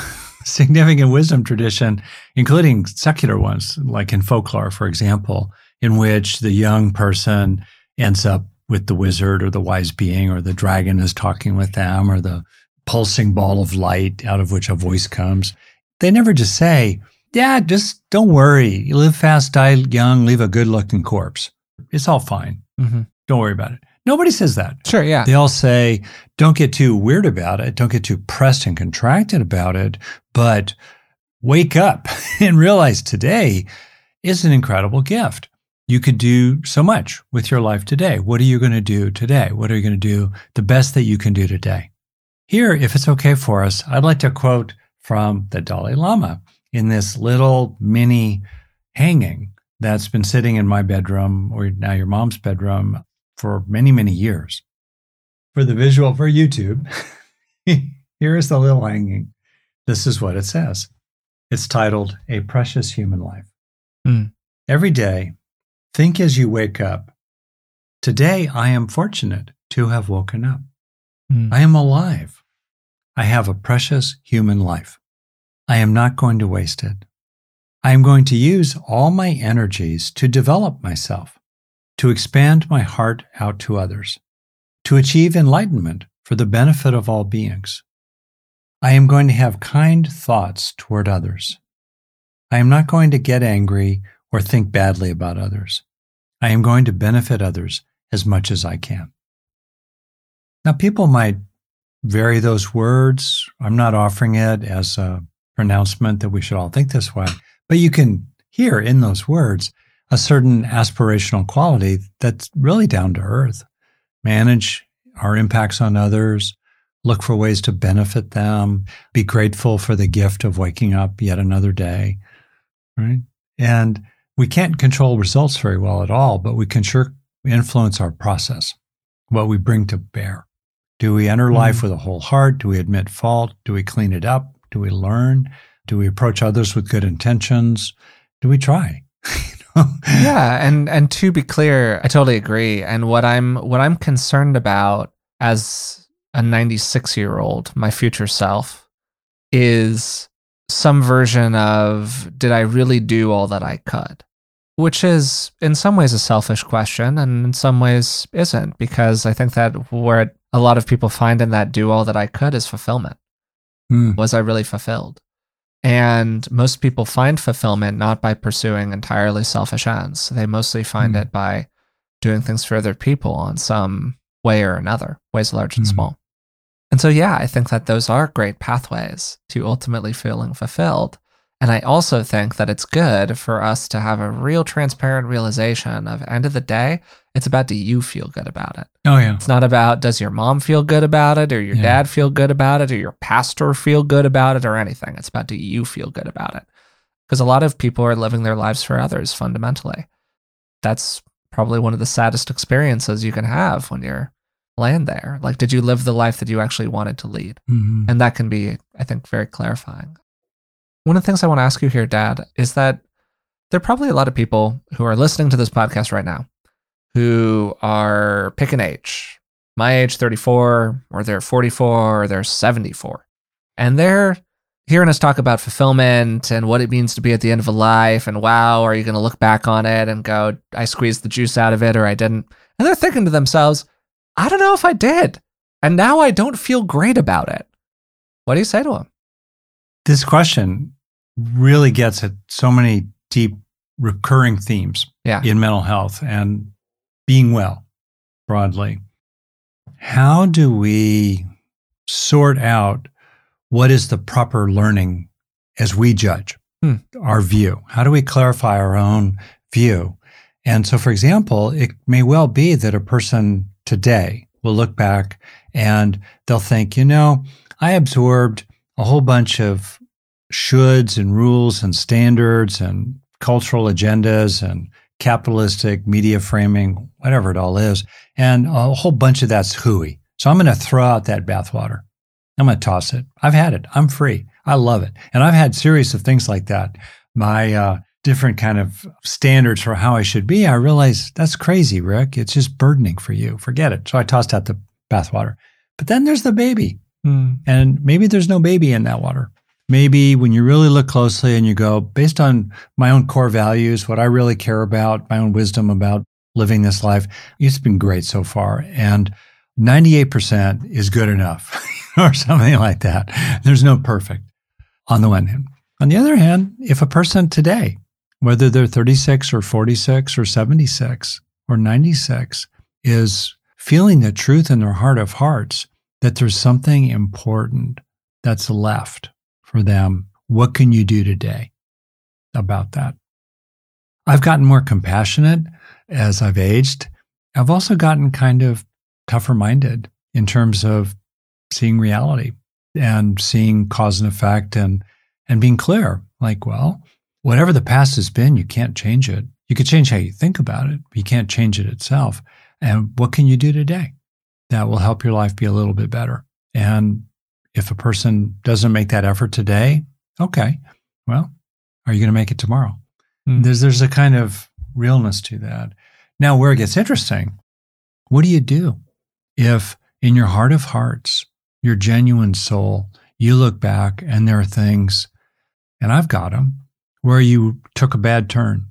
significant wisdom tradition, including secular ones, like in folklore, for example, in which the young person ends up with the wizard or the wise being or the dragon is talking with them or the pulsing ball of light out of which a voice comes. They never just say, yeah, just don't worry. You live fast, die young, leave a good looking corpse. It's all fine. Mm-hmm. Don't worry about it. Nobody says that. Sure, yeah. They all say, don't get too weird about it. Don't get too pressed and contracted about it, but wake up and realize today is an incredible gift. You could do so much with your life today. What are you going to do today? What are you going to do the best that you can do today? Here, if it's okay for us, I'd like to quote from the Dalai Lama in this little mini hanging that's been sitting in my bedroom or now your mom's bedroom for many, many years. For the visual for YouTube, here is the little hanging. This is what it says. It's titled A Precious Human Life. Mm. Every day, think as you wake up. Today, I am fortunate to have woken up. Mm. I am alive. I have a precious human life. I am not going to waste it. I am going to use all my energies to develop myself, to expand my heart out to others, to achieve enlightenment for the benefit of all beings. I am going to have kind thoughts toward others. I am not going to get angry or think badly about others. I am going to benefit others as much as I can. Now, people might vary those words. I'm not offering it as a pronouncement that we should all think this way, but you can hear in those words a certain aspirational quality that's really down to earth. Manage our impacts on others, look for ways to benefit them, be grateful for the gift of waking up yet another day, right? And we can't control results very well at all, but we can sure influence our process, what we bring to bear. Do we enter life Mhm. with a whole heart? Do we admit fault? Do we clean it up? Do we learn? Do we approach others with good intentions? Do we try? You know? yeah and and to be clear i totally agree and what i'm what i'm concerned about as a 96 year old my future self is some version of did i really do all that i could which is in some ways a selfish question and in some ways isn't because i think that where a lot of people find in that do all that i could is fulfillment Hmm. was i really fulfilled and most people find fulfillment not by pursuing entirely selfish ends. They mostly find Hmm. it by doing things for other people in some way or another, ways large and Hmm. small. And so, yeah, I think that those are great pathways to ultimately feeling fulfilled. And I also think that it's good for us to have a real transparent realization of end of the day, it's about do you feel good about it? Oh, yeah. It's not about does your mom feel good about it or your Yeah. dad feel good about it or your pastor feel good about it or anything. It's about do you feel good about it? Because a lot of people are living their lives for others fundamentally. That's probably one of the saddest experiences you can have when you're laying there. Like, did you live the life that you actually wanted to lead? Mhm. And that can be, I think, very clarifying. One of the things I want to ask you here, Dad, is that there are probably a lot of people who are listening to this podcast right now who are pick an age, my age 34, or they're 44, or they're 74. And they're hearing us talk about fulfillment and what it means to be at the end of a life. And wow, are you going to look back on it and go, I squeezed the juice out of it or I didn't? And they're thinking to themselves, I don't know if I did. And now I don't feel great about it. What do you say to them? This question really gets at so many deep recurring themes Yeah. in mental health and being well broadly. How do we sort out what is the proper learning as we judge Hmm. our view? How do we clarify our own view? And so, for example, it may well be that a person today will look back and they'll think, you know, I absorbed a whole bunch of shoulds and rules and standards and cultural agendas and capitalistic media framing, whatever it all is. And a whole bunch of that's hooey. So I'm going to throw out that bathwater. I'm going to toss it. I've had it. I'm free. I love it. And I've had series of things like that. My uh, different kind of standards for how I should be. I realize that's crazy, Rick. It's just burdening for you. Forget it. So I tossed out the bathwater. But then there's the baby. Mm. And maybe there's no baby in that water. Maybe when you really look closely and you go, based on my own core values, what I really care about, my own wisdom about living this life, it's been great so far. And 98% is good enough or something like that. There's no perfect on the one hand. On the other hand, if a person today, whether they're 36 or 46 or 76 or 96, is feeling the truth in their heart of hearts that there's something important that's left for them. What can you do today about that? I've gotten more compassionate as I've aged. I've also gotten kind of tougher minded in terms of seeing reality and seeing cause and effect and and being clear like well whatever the past has been you can't change it you can change how you think about it but you can't change it itself and what can you do today that will help your life be a little bit better. And if a person doesn't make that effort today, okay, well, are you going to make it tomorrow? Mm. There's there's a kind of realness to that. Now, where it gets interesting, what do you do if in your heart of hearts, your genuine soul, you look back and there are things, and I've got them, where you took a bad turn,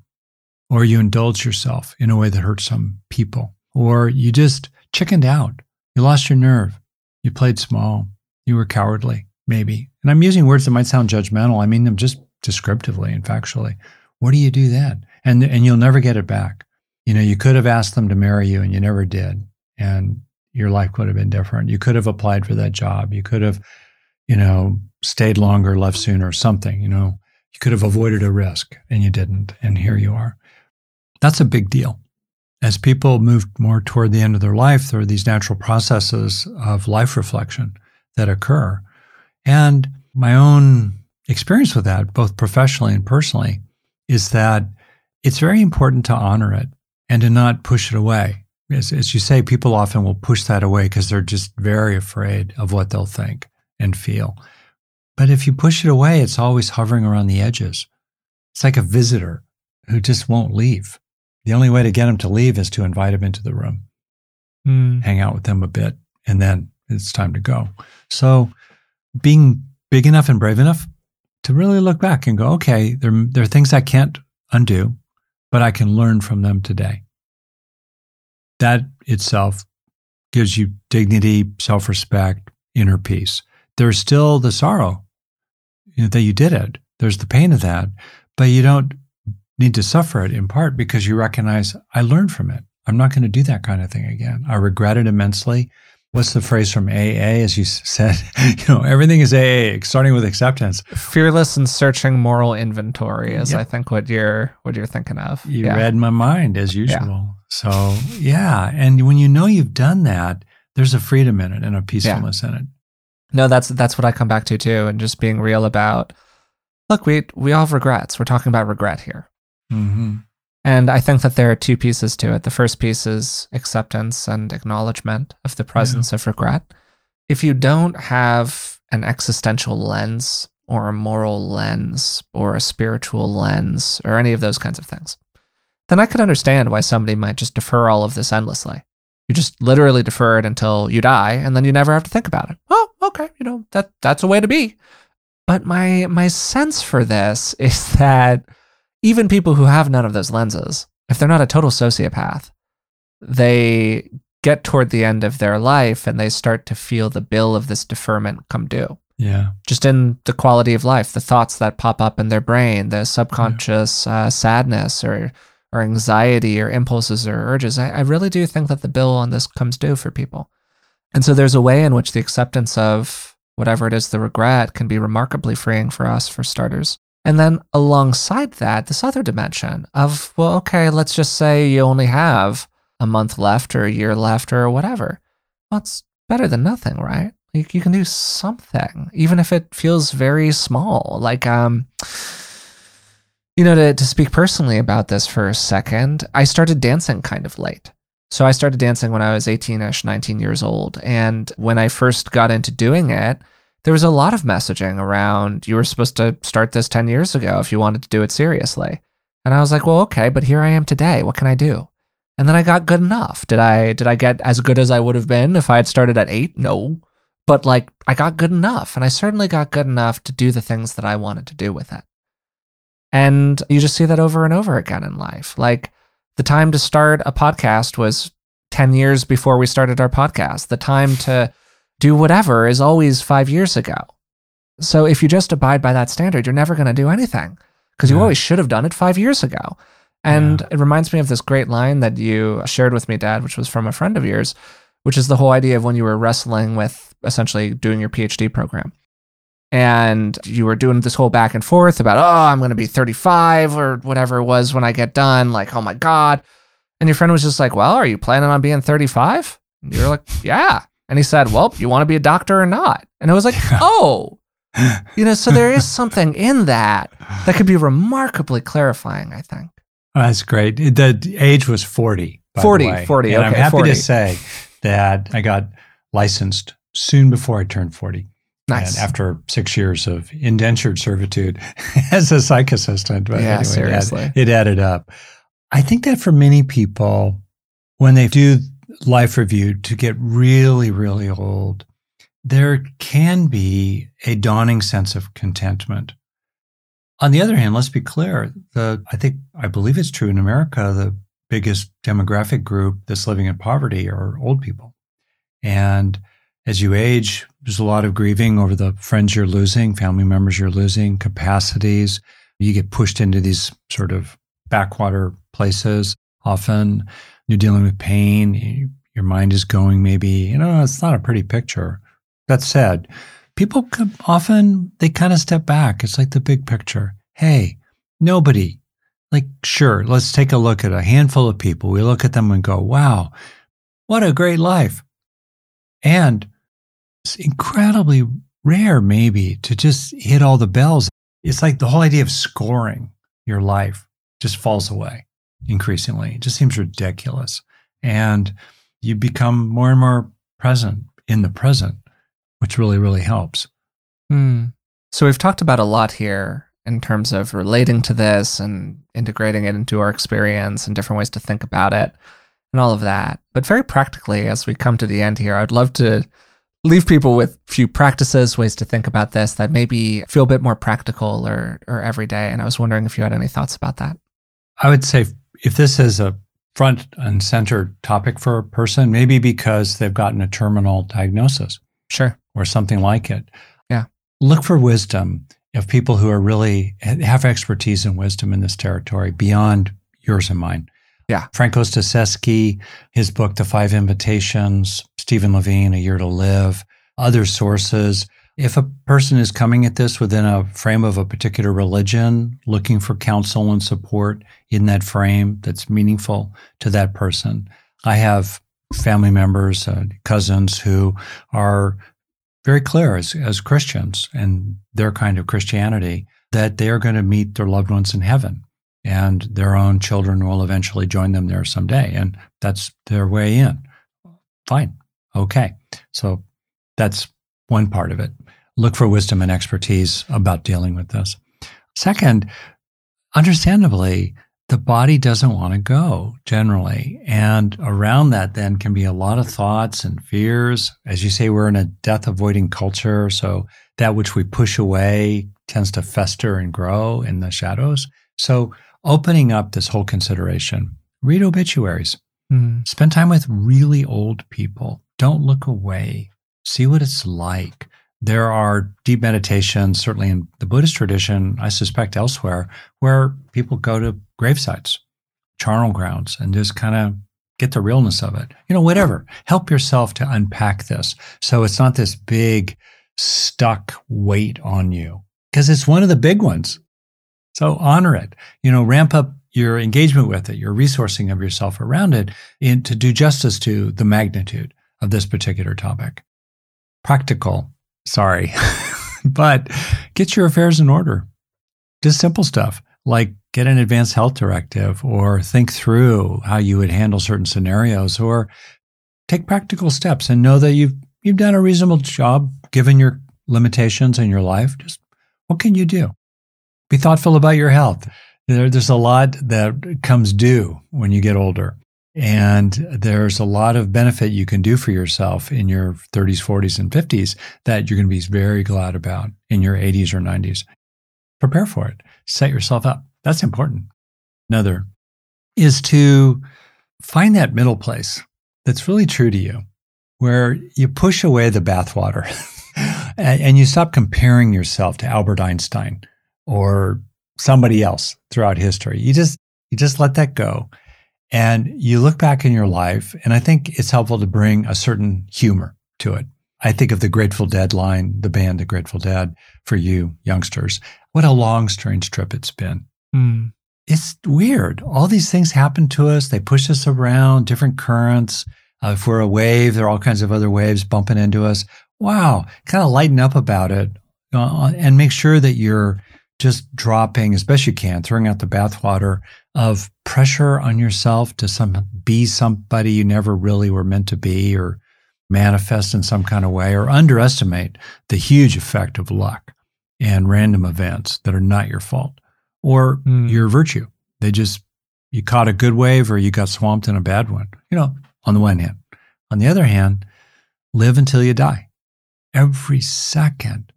or you indulged yourself in a way that hurt some people, or you just chickened out. You lost your nerve. You played small. You were cowardly, maybe. And I'm using words that might sound judgmental. I mean them just descriptively and factually. What do you do then? And, and you'll never get it back. You know, you could have asked them to marry you and you never did. And your life could have been different. You could have applied for that job. You could have, you know, stayed longer, left sooner, something, you know. You could have avoided a risk and you didn't. And here you are. That's a big deal as people move more toward the end of their life, there are these natural processes of life reflection that occur. And my own experience with that, both professionally and personally, is that it's very important to honor it and to not push it away. As, as you say, people often will push that away because they're just very afraid of what they'll think and feel. But if you push it away, it's always hovering around the edges. It's like a visitor who just won't leave. The only way to get them to leave is to invite them into the room, mm. hang out with them a bit, and then it's time to go. So being big enough and brave enough to really look back and go, okay, there, there are things I can't undo, but I can learn from them today. That itself gives you dignity, self respect, inner peace. There's still the sorrow you know, that you did it. There's the pain of that, but you don't need to suffer it in part because you recognize I learned from it. I'm not going to do that kind of thing again. I regret it immensely. What's the phrase from AA? As you said, you know, everything is AA, starting with acceptance. Fearless and searching moral inventory is, yep. I think, what you're what you're thinking of. You yeah. read my mind as usual. Yeah. So yeah, and when you know you've done that, there's a freedom in it and a peacefulness yeah. in it. No, that's that's what I come back to too, and just being real about. Look, we we all have regrets. We're talking about regret here. Mm-hmm. And I think that there are two pieces to it. The first piece is acceptance and acknowledgement of the presence yeah. of regret. If you don't have an existential lens or a moral lens or a spiritual lens or any of those kinds of things, then I could understand why somebody might just defer all of this endlessly. You just literally defer it until you die and then you never have to think about it. Oh, okay, you know, that that's a way to be. But my my sense for this is that even people who have none of those lenses, if they're not a total sociopath, they get toward the end of their life and they start to feel the bill of this deferment come due. Yeah. Just in the quality of life, the thoughts that pop up in their brain, the subconscious yeah. uh, sadness or or anxiety or impulses or urges. I, I really do think that the bill on this comes due for people. And so there's a way in which the acceptance of whatever it is, the regret, can be remarkably freeing for us, for starters. And then alongside that, this other dimension of, well, okay, let's just say you only have a month left or a year left or whatever. Well, it's better than nothing, right? You, you can do something, even if it feels very small. Like, um, you know, to, to speak personally about this for a second, I started dancing kind of late. So I started dancing when I was 18 ish, 19 years old. And when I first got into doing it, there was a lot of messaging around you were supposed to start this 10 years ago if you wanted to do it seriously. And I was like, well, okay, but here I am today. What can I do? And then I got good enough. Did I did I get as good as I would have been if I had started at 8? No. But like I got good enough and I certainly got good enough to do the things that I wanted to do with it. And you just see that over and over again in life. Like the time to start a podcast was 10 years before we started our podcast. The time to do whatever is always five years ago. So if you just abide by that standard, you're never going to do anything because you yeah. always should have done it five years ago. And yeah. it reminds me of this great line that you shared with me, Dad, which was from a friend of yours, which is the whole idea of when you were wrestling with essentially doing your PhD program. And you were doing this whole back and forth about, oh, I'm going to be 35 or whatever it was when I get done. Like, oh my God. And your friend was just like, well, are you planning on being 35? And you're like, yeah. And he said, Well, you want to be a doctor or not? And I was like, Oh, you know, so there is something in that that could be remarkably clarifying, I think. Oh, that's great. The age was 40. 40, 40. And okay, I'm happy 40. to say that I got licensed soon before I turned 40. Nice. And after six years of indentured servitude as a psych assistant. But yeah, anyway, seriously. It, added, it added up. I think that for many people, when they do life review to get really, really old, there can be a dawning sense of contentment. On the other hand, let's be clear, the I think I believe it's true in America, the biggest demographic group that's living in poverty are old people. And as you age, there's a lot of grieving over the friends you're losing, family members you're losing, capacities. You get pushed into these sort of backwater places often you're dealing with pain, your mind is going maybe, you know, it's not a pretty picture. That said, people often, they kind of step back. It's like the big picture. Hey, nobody, like, sure, let's take a look at a handful of people. We look at them and go, wow, what a great life. And it's incredibly rare, maybe, to just hit all the bells. It's like the whole idea of scoring your life just falls away increasingly. It just seems ridiculous. And you become more and more present in the present, which really, really helps. Hmm. So we've talked about a lot here in terms of relating to this and integrating it into our experience and different ways to think about it and all of that. But very practically, as we come to the end here, I'd love to leave people with a few practices, ways to think about this that maybe feel a bit more practical or, or everyday. And I was wondering if you had any thoughts about that. I would say if this is a front and center topic for a person, maybe because they've gotten a terminal diagnosis. Sure. Or something like it. Yeah. Look for wisdom of people who are really have expertise and wisdom in this territory beyond yours and mine. Yeah. Frank Ostaseski, his book, The Five Invitations, Stephen Levine, A Year to Live, other sources. If a person is coming at this within a frame of a particular religion, looking for counsel and support in that frame that's meaningful to that person, I have family members, uh, cousins who are very clear as, as Christians and their kind of Christianity that they are going to meet their loved ones in heaven and their own children will eventually join them there someday. And that's their way in. Fine. Okay. So that's one part of it. Look for wisdom and expertise about dealing with this. Second, understandably, the body doesn't want to go generally. And around that, then, can be a lot of thoughts and fears. As you say, we're in a death avoiding culture. So that which we push away tends to fester and grow in the shadows. So opening up this whole consideration, read obituaries, mm. spend time with really old people. Don't look away. See what it's like. There are deep meditations, certainly in the Buddhist tradition, I suspect elsewhere, where people go to gravesites, charnel grounds, and just kind of get the realness of it. You know, whatever. Help yourself to unpack this so it's not this big, stuck weight on you. Because it's one of the big ones. So honor it. You know, ramp up your engagement with it, your resourcing of yourself around it in, to do justice to the magnitude of this particular topic. Practical, sorry, but get your affairs in order. Just simple stuff like get an advanced health directive or think through how you would handle certain scenarios or take practical steps and know that you've you've done a reasonable job given your limitations in your life. Just what can you do? Be thoughtful about your health. There, there's a lot that comes due when you get older. And there's a lot of benefit you can do for yourself in your 30s, 40s, and 50s that you're going to be very glad about in your 80s or 90s. Prepare for it. Set yourself up. That's important. Another is to find that middle place that's really true to you, where you push away the bathwater and you stop comparing yourself to Albert Einstein or somebody else throughout history. You just you just let that go. And you look back in your life, and I think it's helpful to bring a certain humor to it. I think of the Grateful Dead line, the band The Grateful Dead, for you youngsters. What a long, strange trip it's been. Mm. It's weird. All these things happen to us. They push us around, different currents. Uh, if we're a wave, there are all kinds of other waves bumping into us. Wow. Kind of lighten up about it uh, and make sure that you're just dropping as best you can, throwing out the bathwater of pressure on yourself to some be somebody you never really were meant to be or manifest in some kind of way or underestimate the huge effect of luck and random events that are not your fault or mm. your virtue. They just you caught a good wave or you got swamped in a bad one. You know, on the one hand. On the other hand, live until you die. Every second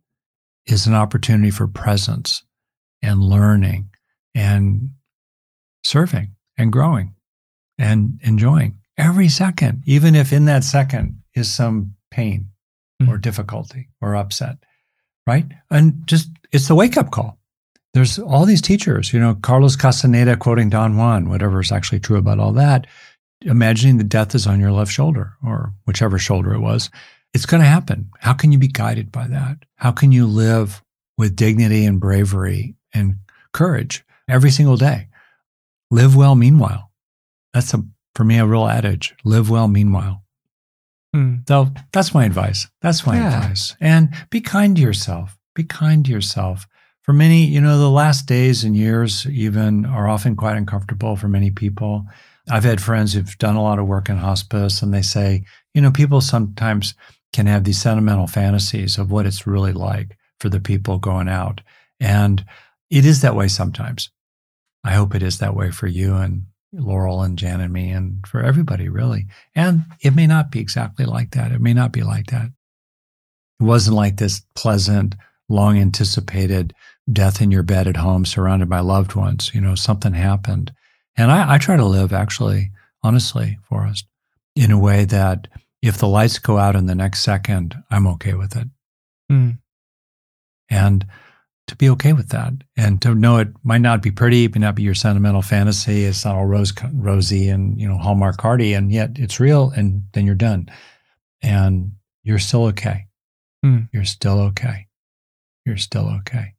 is an opportunity for presence and learning and serving and growing and enjoying every second, even if in that second is some pain mm-hmm. or difficulty or upset, right? And just it's the wake up call. There's all these teachers, you know, Carlos Castaneda quoting Don Juan, whatever is actually true about all that, imagining the death is on your left shoulder or whichever shoulder it was. It's going to happen. How can you be guided by that? How can you live with dignity and bravery and courage every single day. Live well meanwhile. That's a, for me, a real adage. Live well meanwhile. Hmm. So that's my advice. That's my yeah. advice. And be kind to yourself. Be kind to yourself. For many, you know, the last days and years even are often quite uncomfortable for many people. I've had friends who've done a lot of work in hospice and they say, you know, people sometimes can have these sentimental fantasies of what it's really like for the people going out. And it is that way sometimes. I hope it is that way for you and Laurel and Jan and me and for everybody, really. And it may not be exactly like that. It may not be like that. It wasn't like this pleasant, long anticipated death in your bed at home surrounded by loved ones. You know, something happened. And I, I try to live actually, honestly, Forrest, in a way that if the lights go out in the next second, I'm okay with it. Mm. And to be okay with that and to know it might not be pretty, it may not be your sentimental fantasy. It's not all rose, rosy and, you know, Hallmark Hardy, and yet it's real. And then you're done and you're still okay. Hmm. You're still okay. You're still okay.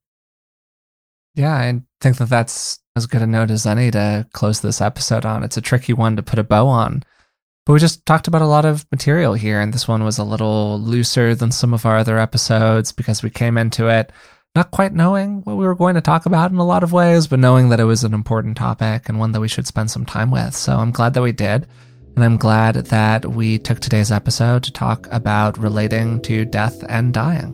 Yeah. I think that that's as good a note as any to close this episode on. It's a tricky one to put a bow on. But we just talked about a lot of material here, and this one was a little looser than some of our other episodes because we came into it not quite knowing what we were going to talk about in a lot of ways, but knowing that it was an important topic and one that we should spend some time with. So I'm glad that we did. And I'm glad that we took today's episode to talk about relating to death and dying.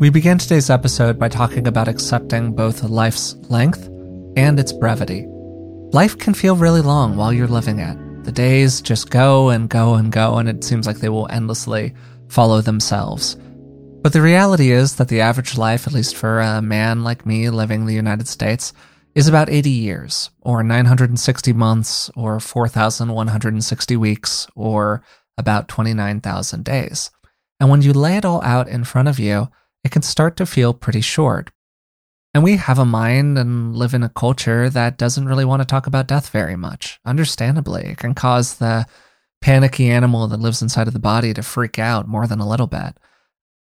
We began today's episode by talking about accepting both life's length and its brevity. Life can feel really long while you're living it. The days just go and go and go, and it seems like they will endlessly follow themselves. But the reality is that the average life, at least for a man like me living in the United States, is about 80 years, or 960 months, or 4,160 weeks, or about 29,000 days. And when you lay it all out in front of you, it can start to feel pretty short. And we have a mind and live in a culture that doesn't really want to talk about death very much. Understandably, it can cause the panicky animal that lives inside of the body to freak out more than a little bit.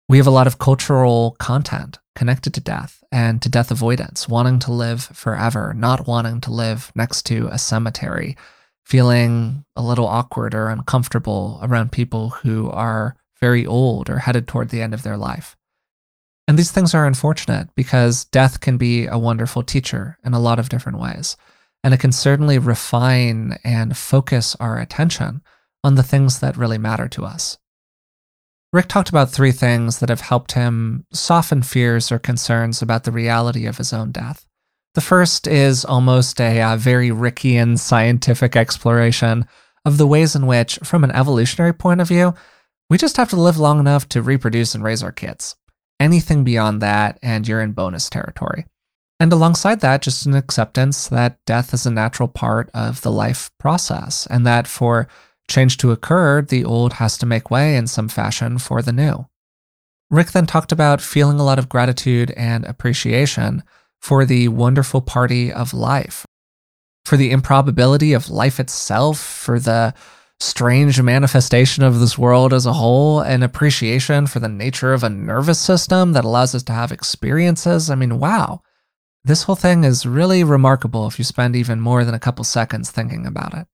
We have a lot of cultural content connected to death and to death avoidance, wanting to live forever, not wanting to live next to a cemetery, feeling a little awkward or uncomfortable around people who are very old or headed toward the end of their life. And these things are unfortunate because death can be a wonderful teacher in a lot of different ways. And it can certainly refine and focus our attention on the things that really matter to us. Rick talked about three things that have helped him soften fears or concerns about the reality of his own death. The first is almost a uh, very Rickian scientific exploration of the ways in which, from an evolutionary point of view, we just have to live long enough to reproduce and raise our kids. Anything beyond that, and you're in bonus territory. And alongside that, just an acceptance that death is a natural part of the life process, and that for change to occur, the old has to make way in some fashion for the new. Rick then talked about feeling a lot of gratitude and appreciation for the wonderful party of life, for the improbability of life itself, for the strange manifestation of this world as a whole, and appreciation for the nature of a nervous system that allows us to have experiences. I mean, wow. This whole thing is really remarkable if you spend even more than a couple seconds thinking about it.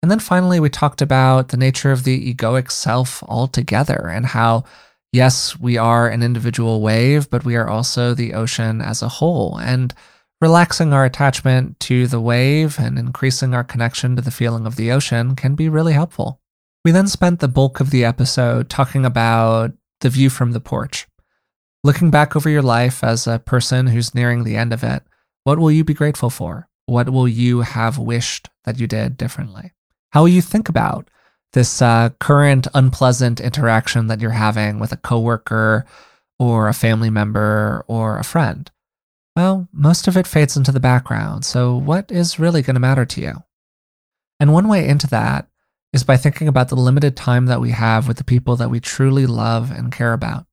And then finally, we talked about the nature of the egoic self altogether and how, yes, we are an individual wave, but we are also the ocean as a whole. And relaxing our attachment to the wave and increasing our connection to the feeling of the ocean can be really helpful. We then spent the bulk of the episode talking about the view from the porch. Looking back over your life as a person who's nearing the end of it, what will you be grateful for? What will you have wished that you did differently? How will you think about this uh, current unpleasant interaction that you're having with a coworker or a family member or a friend? Well, most of it fades into the background. So, what is really going to matter to you? And one way into that is by thinking about the limited time that we have with the people that we truly love and care about.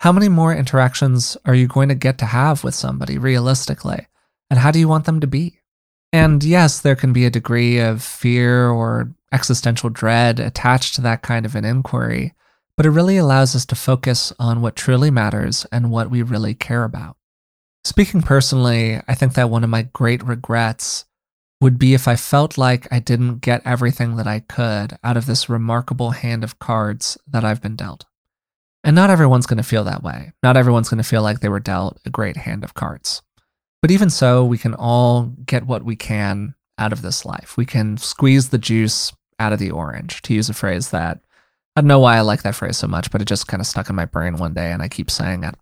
How many more interactions are you going to get to have with somebody realistically? And how do you want them to be? And yes, there can be a degree of fear or existential dread attached to that kind of an inquiry, but it really allows us to focus on what truly matters and what we really care about. Speaking personally, I think that one of my great regrets would be if I felt like I didn't get everything that I could out of this remarkable hand of cards that I've been dealt. And not everyone's going to feel that way. Not everyone's going to feel like they were dealt a great hand of cards. But even so, we can all get what we can out of this life. We can squeeze the juice out of the orange, to use a phrase that I don't know why I like that phrase so much, but it just kind of stuck in my brain one day and I keep saying it.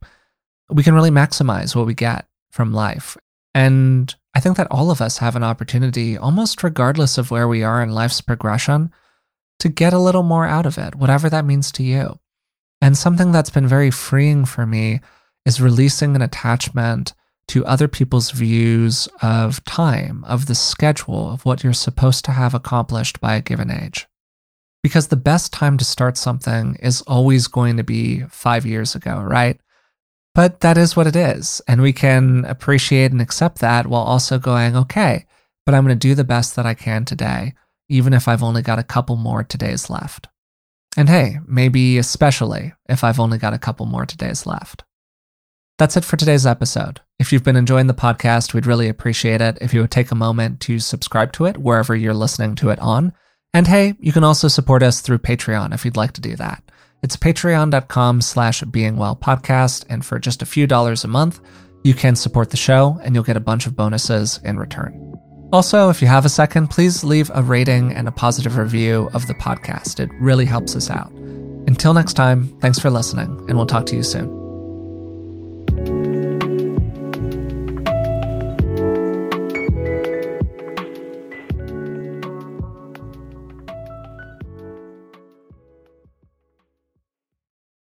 We can really maximize what we get from life. And I think that all of us have an opportunity, almost regardless of where we are in life's progression, to get a little more out of it, whatever that means to you. And something that's been very freeing for me is releasing an attachment to other people's views of time, of the schedule, of what you're supposed to have accomplished by a given age. Because the best time to start something is always going to be five years ago, right? But that is what it is. And we can appreciate and accept that while also going, okay, but I'm going to do the best that I can today, even if I've only got a couple more todays left. And hey, maybe especially if I've only got a couple more todays left. That's it for today's episode. If you've been enjoying the podcast, we'd really appreciate it if you would take a moment to subscribe to it wherever you're listening to it on. And hey, you can also support us through Patreon if you'd like to do that. It's patreon.com slash beingwellpodcast, and for just a few dollars a month, you can support the show and you'll get a bunch of bonuses in return. Also, if you have a second, please leave a rating and a positive review of the podcast. It really helps us out. Until next time, thanks for listening, and we'll talk to you soon.